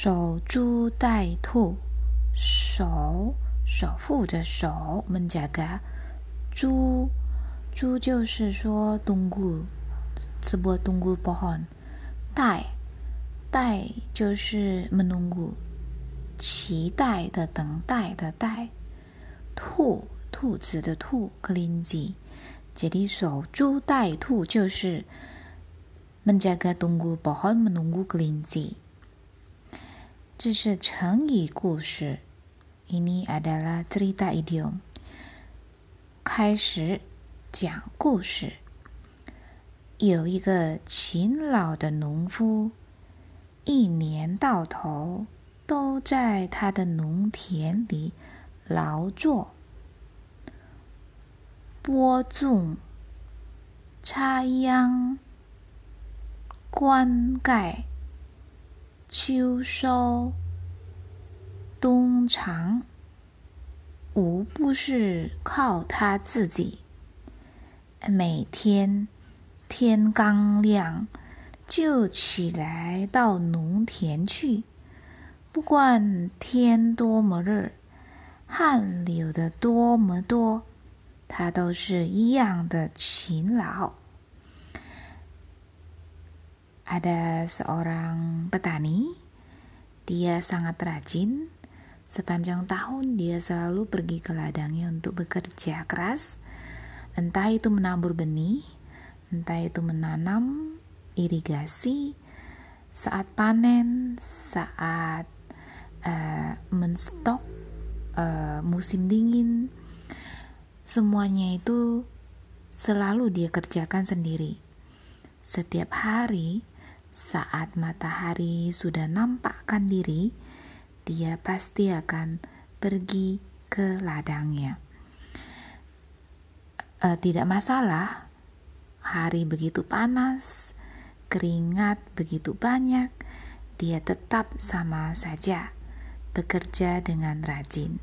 守株待兔，守守护着守，menjaga。株株就是说 tunggu sebuah tunggu pohon。待待就是闷冬菇期待的、等待的待。兔兔子的兔，kelinci。jadi 守株待兔就是 menjaga tunggu pohon menunggu kelinci。这是成语故事。Ini adalah cerita idiom。开始讲故事。有一个勤劳的农夫，一年到头都在他的农田里劳作，播种、插秧、灌溉。秋收、冬藏，无不是靠他自己。每天天刚亮就起来到农田去，不管天多么热，汗流的多么多，他都是一样的勤劳。Ada seorang petani, dia sangat rajin. Sepanjang tahun dia selalu pergi ke ladangnya untuk bekerja keras. Entah itu menabur benih, entah itu menanam, irigasi, saat panen, saat uh, menstok uh, musim dingin, semuanya itu selalu dia kerjakan sendiri. Setiap hari, saat matahari sudah nampakkan diri, dia pasti akan pergi ke ladangnya. E, tidak masalah, hari begitu panas, keringat begitu banyak, dia tetap sama saja bekerja dengan rajin.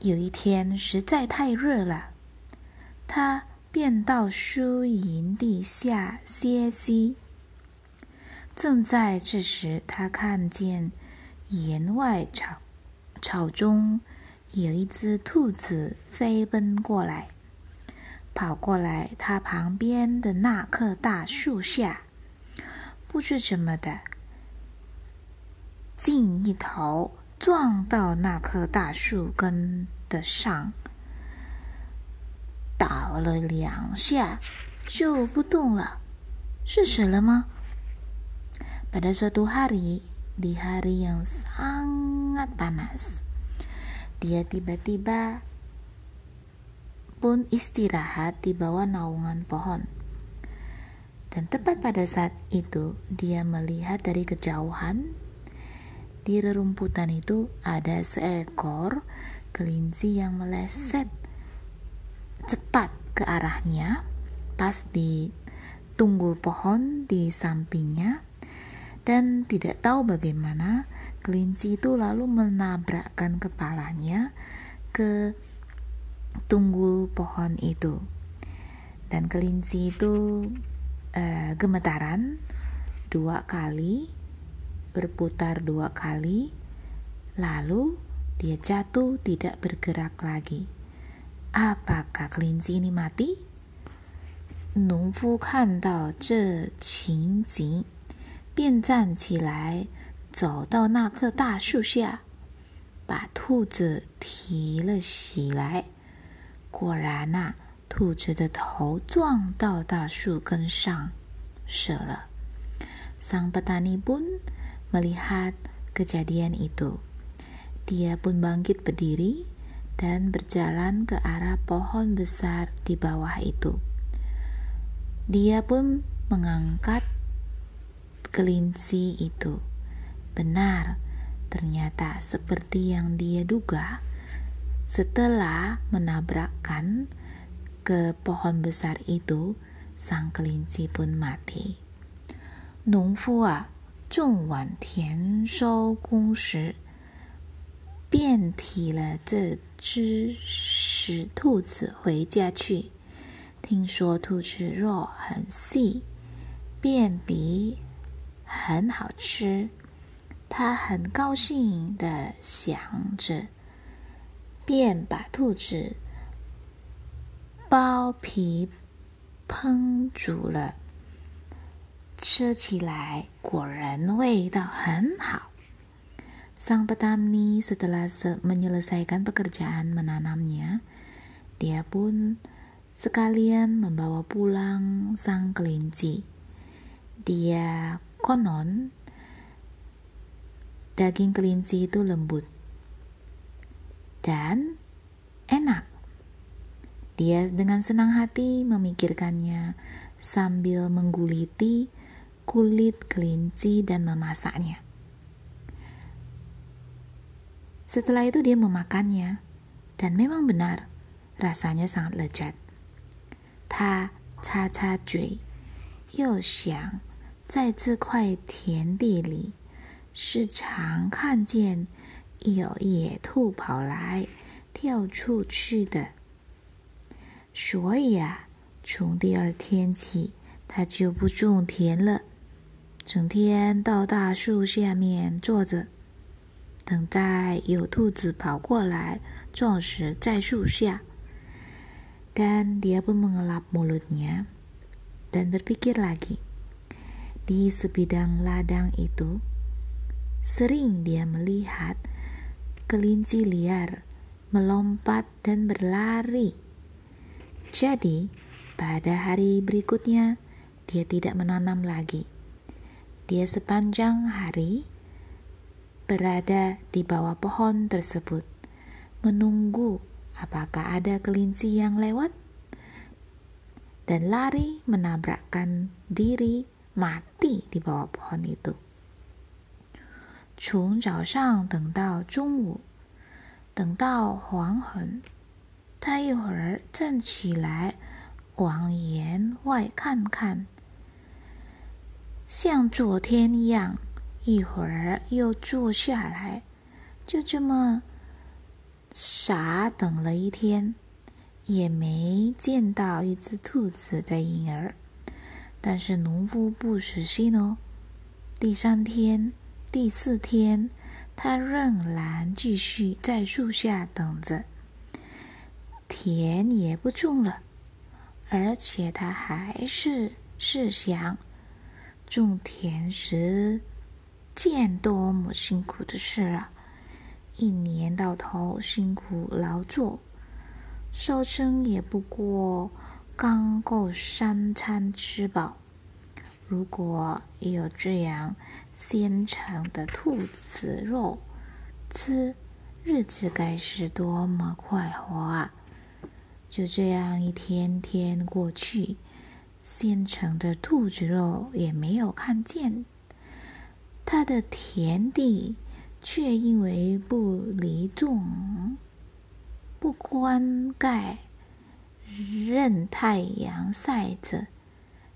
有一天实在太热了，他便到树荫底下歇息。 正在这时，他看见檐外草草中有一只兔子飞奔过来，跑过来他旁边的那棵大树下，不知怎么的，竟一头撞到那棵大树根的上，倒了两下就不动了，是死了吗？？Pada suatu hari, di hari yang sangat panas, dia tiba-tiba pun istirahat di bawah naungan pohon. Dan tepat pada saat itu, dia melihat dari kejauhan di rerumputan itu ada seekor kelinci yang meleset cepat ke arahnya pas di tunggul pohon di sampingnya dan tidak tahu bagaimana kelinci itu lalu menabrakkan kepalanya ke tunggul pohon itu dan kelinci itu uh, gemetaran dua kali berputar dua kali lalu dia jatuh tidak bergerak lagi apakah kelinci ini mati 农夫看到这情景 便站起来，走到那棵大树下，把兔子提了起来。果然呐，兔子的头撞到大树根上，死了。Sang petani pun melihat kejadian itu. Dia pun bangkit berdiri dan berjalan ke arah pohon besar di bawah itu. Dia pun mengangkat kelinci itu. Benar, ternyata seperti yang dia duga, setelah menabrakkan ke pohon besar itu, sang kelinci pun mati. 农夫啊，种完田收工时，便提了这只死兔子回家去。听说兔子肉很细，便比 很好吃，他很高兴的想着，便把兔子剥皮烹煮了，吃起来果然味道很好。Sang petani setelah menyelesaikan pekerjaan menanamnya, dia pun sekalian membawa pulang sang kelinci. Dia Konon, daging kelinci itu lembut dan enak. Dia dengan senang hati memikirkannya sambil mengguliti kulit kelinci dan memasaknya. Setelah itu dia memakannya dan memang benar rasanya sangat lezat. Ta cha cha jui, yo xiang 在这块田地里，时常看见有野兔跑来跳出去的，所以啊，从第二天起，他就不种田了，整天到大树下面坐着。等待有兔子跑过来撞死在树下。Dan dia pun mengelap mulutnya dan berpikir lagi. Di sebidang ladang itu, sering dia melihat kelinci liar melompat dan berlari. Jadi, pada hari berikutnya, dia tidak menanam lagi. Dia sepanjang hari berada di bawah pohon tersebut, menunggu apakah ada kelinci yang lewat, dan lari menabrakkan diri mati di bawah pohon itu. 从早上等到中午，等到黄昏，他一会儿站起来往园外看看，像昨天一样一会儿又坐下来，就这么傻等了一天，也没见到一只兔子的影儿。但是农夫不死心哦，第三天、第四天，他仍然继续在树下等着。田也不种了，而且他还是是想种田时。见多么辛苦的事啊！一年到头辛苦劳作，收成也不过刚够三餐吃饱。如果有这样鲜成的兔子肉吃，日子该是多么快活啊！就这样一天天过去，鲜成的兔子肉也没有看见。他的田地却因为不犁种、不灌溉、任太阳晒着、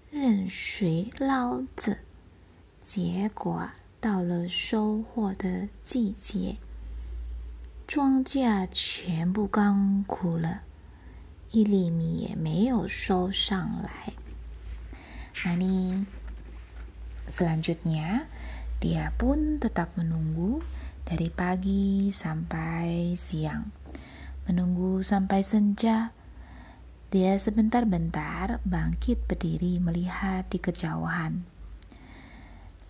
任水捞着，结果到了收获的季节，庄稼全部干枯了，一粒米也没有收上来。那你，selanjutnya。Dia pun tetap menunggu dari pagi sampai siang. Menunggu sampai senja. Dia sebentar-bentar bangkit berdiri melihat di kejauhan.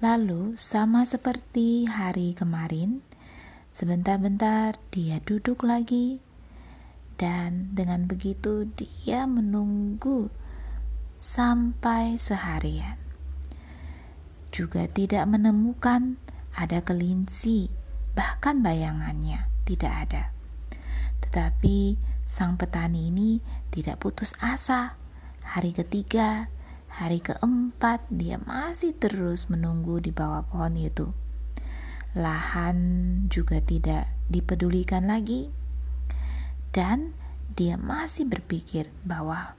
Lalu, sama seperti hari kemarin, sebentar-bentar dia duduk lagi, dan dengan begitu dia menunggu sampai seharian juga tidak menemukan ada kelinci, bahkan bayangannya tidak ada. Tetapi sang petani ini tidak putus asa. Hari ketiga, hari keempat, dia masih terus menunggu di bawah pohon itu. Lahan juga tidak dipedulikan lagi, dan dia masih berpikir bahwa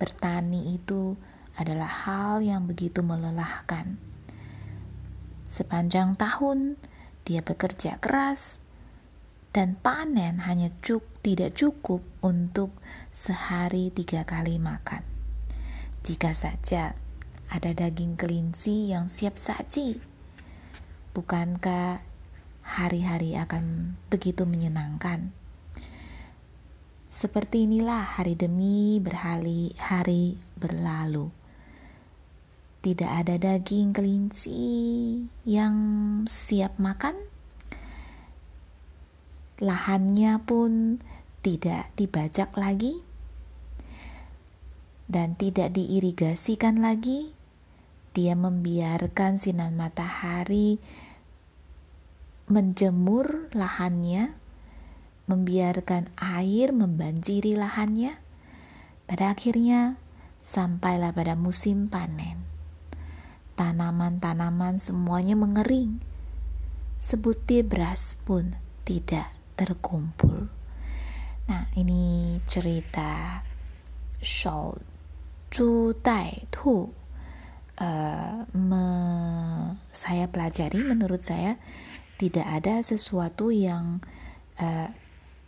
bertani itu adalah hal yang begitu melelahkan Sepanjang tahun dia bekerja keras dan panen hanya cuk tidak cukup untuk sehari tiga kali makan. Jika saja ada daging kelinci yang siap saji, Bukankah hari-hari akan begitu menyenangkan? Seperti inilah hari demi berhari hari berlalu. Tidak ada daging kelinci yang siap makan. Lahannya pun tidak dibajak lagi dan tidak diirigasikan lagi. Dia membiarkan sinar matahari menjemur lahannya, membiarkan air membanjiri lahannya. Pada akhirnya, sampailah pada musim panen. Tanaman-tanaman semuanya mengering. Sebutir beras pun tidak terkumpul. Nah, ini cerita Shou Zhu Dai Tu. Uh, me, saya pelajari menurut saya tidak ada sesuatu yang uh,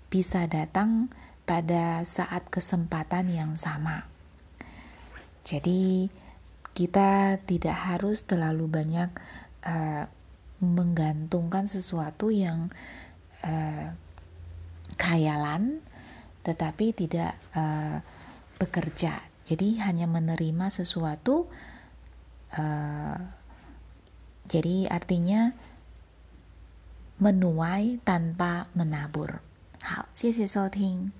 bisa datang pada saat kesempatan yang sama. Jadi, kita tidak harus terlalu banyak uh, menggantungkan sesuatu yang uh, khayalan, tetapi tidak uh, bekerja. Jadi, hanya menerima sesuatu. Uh, jadi, artinya menuai tanpa menabur. 好，谢谢收听。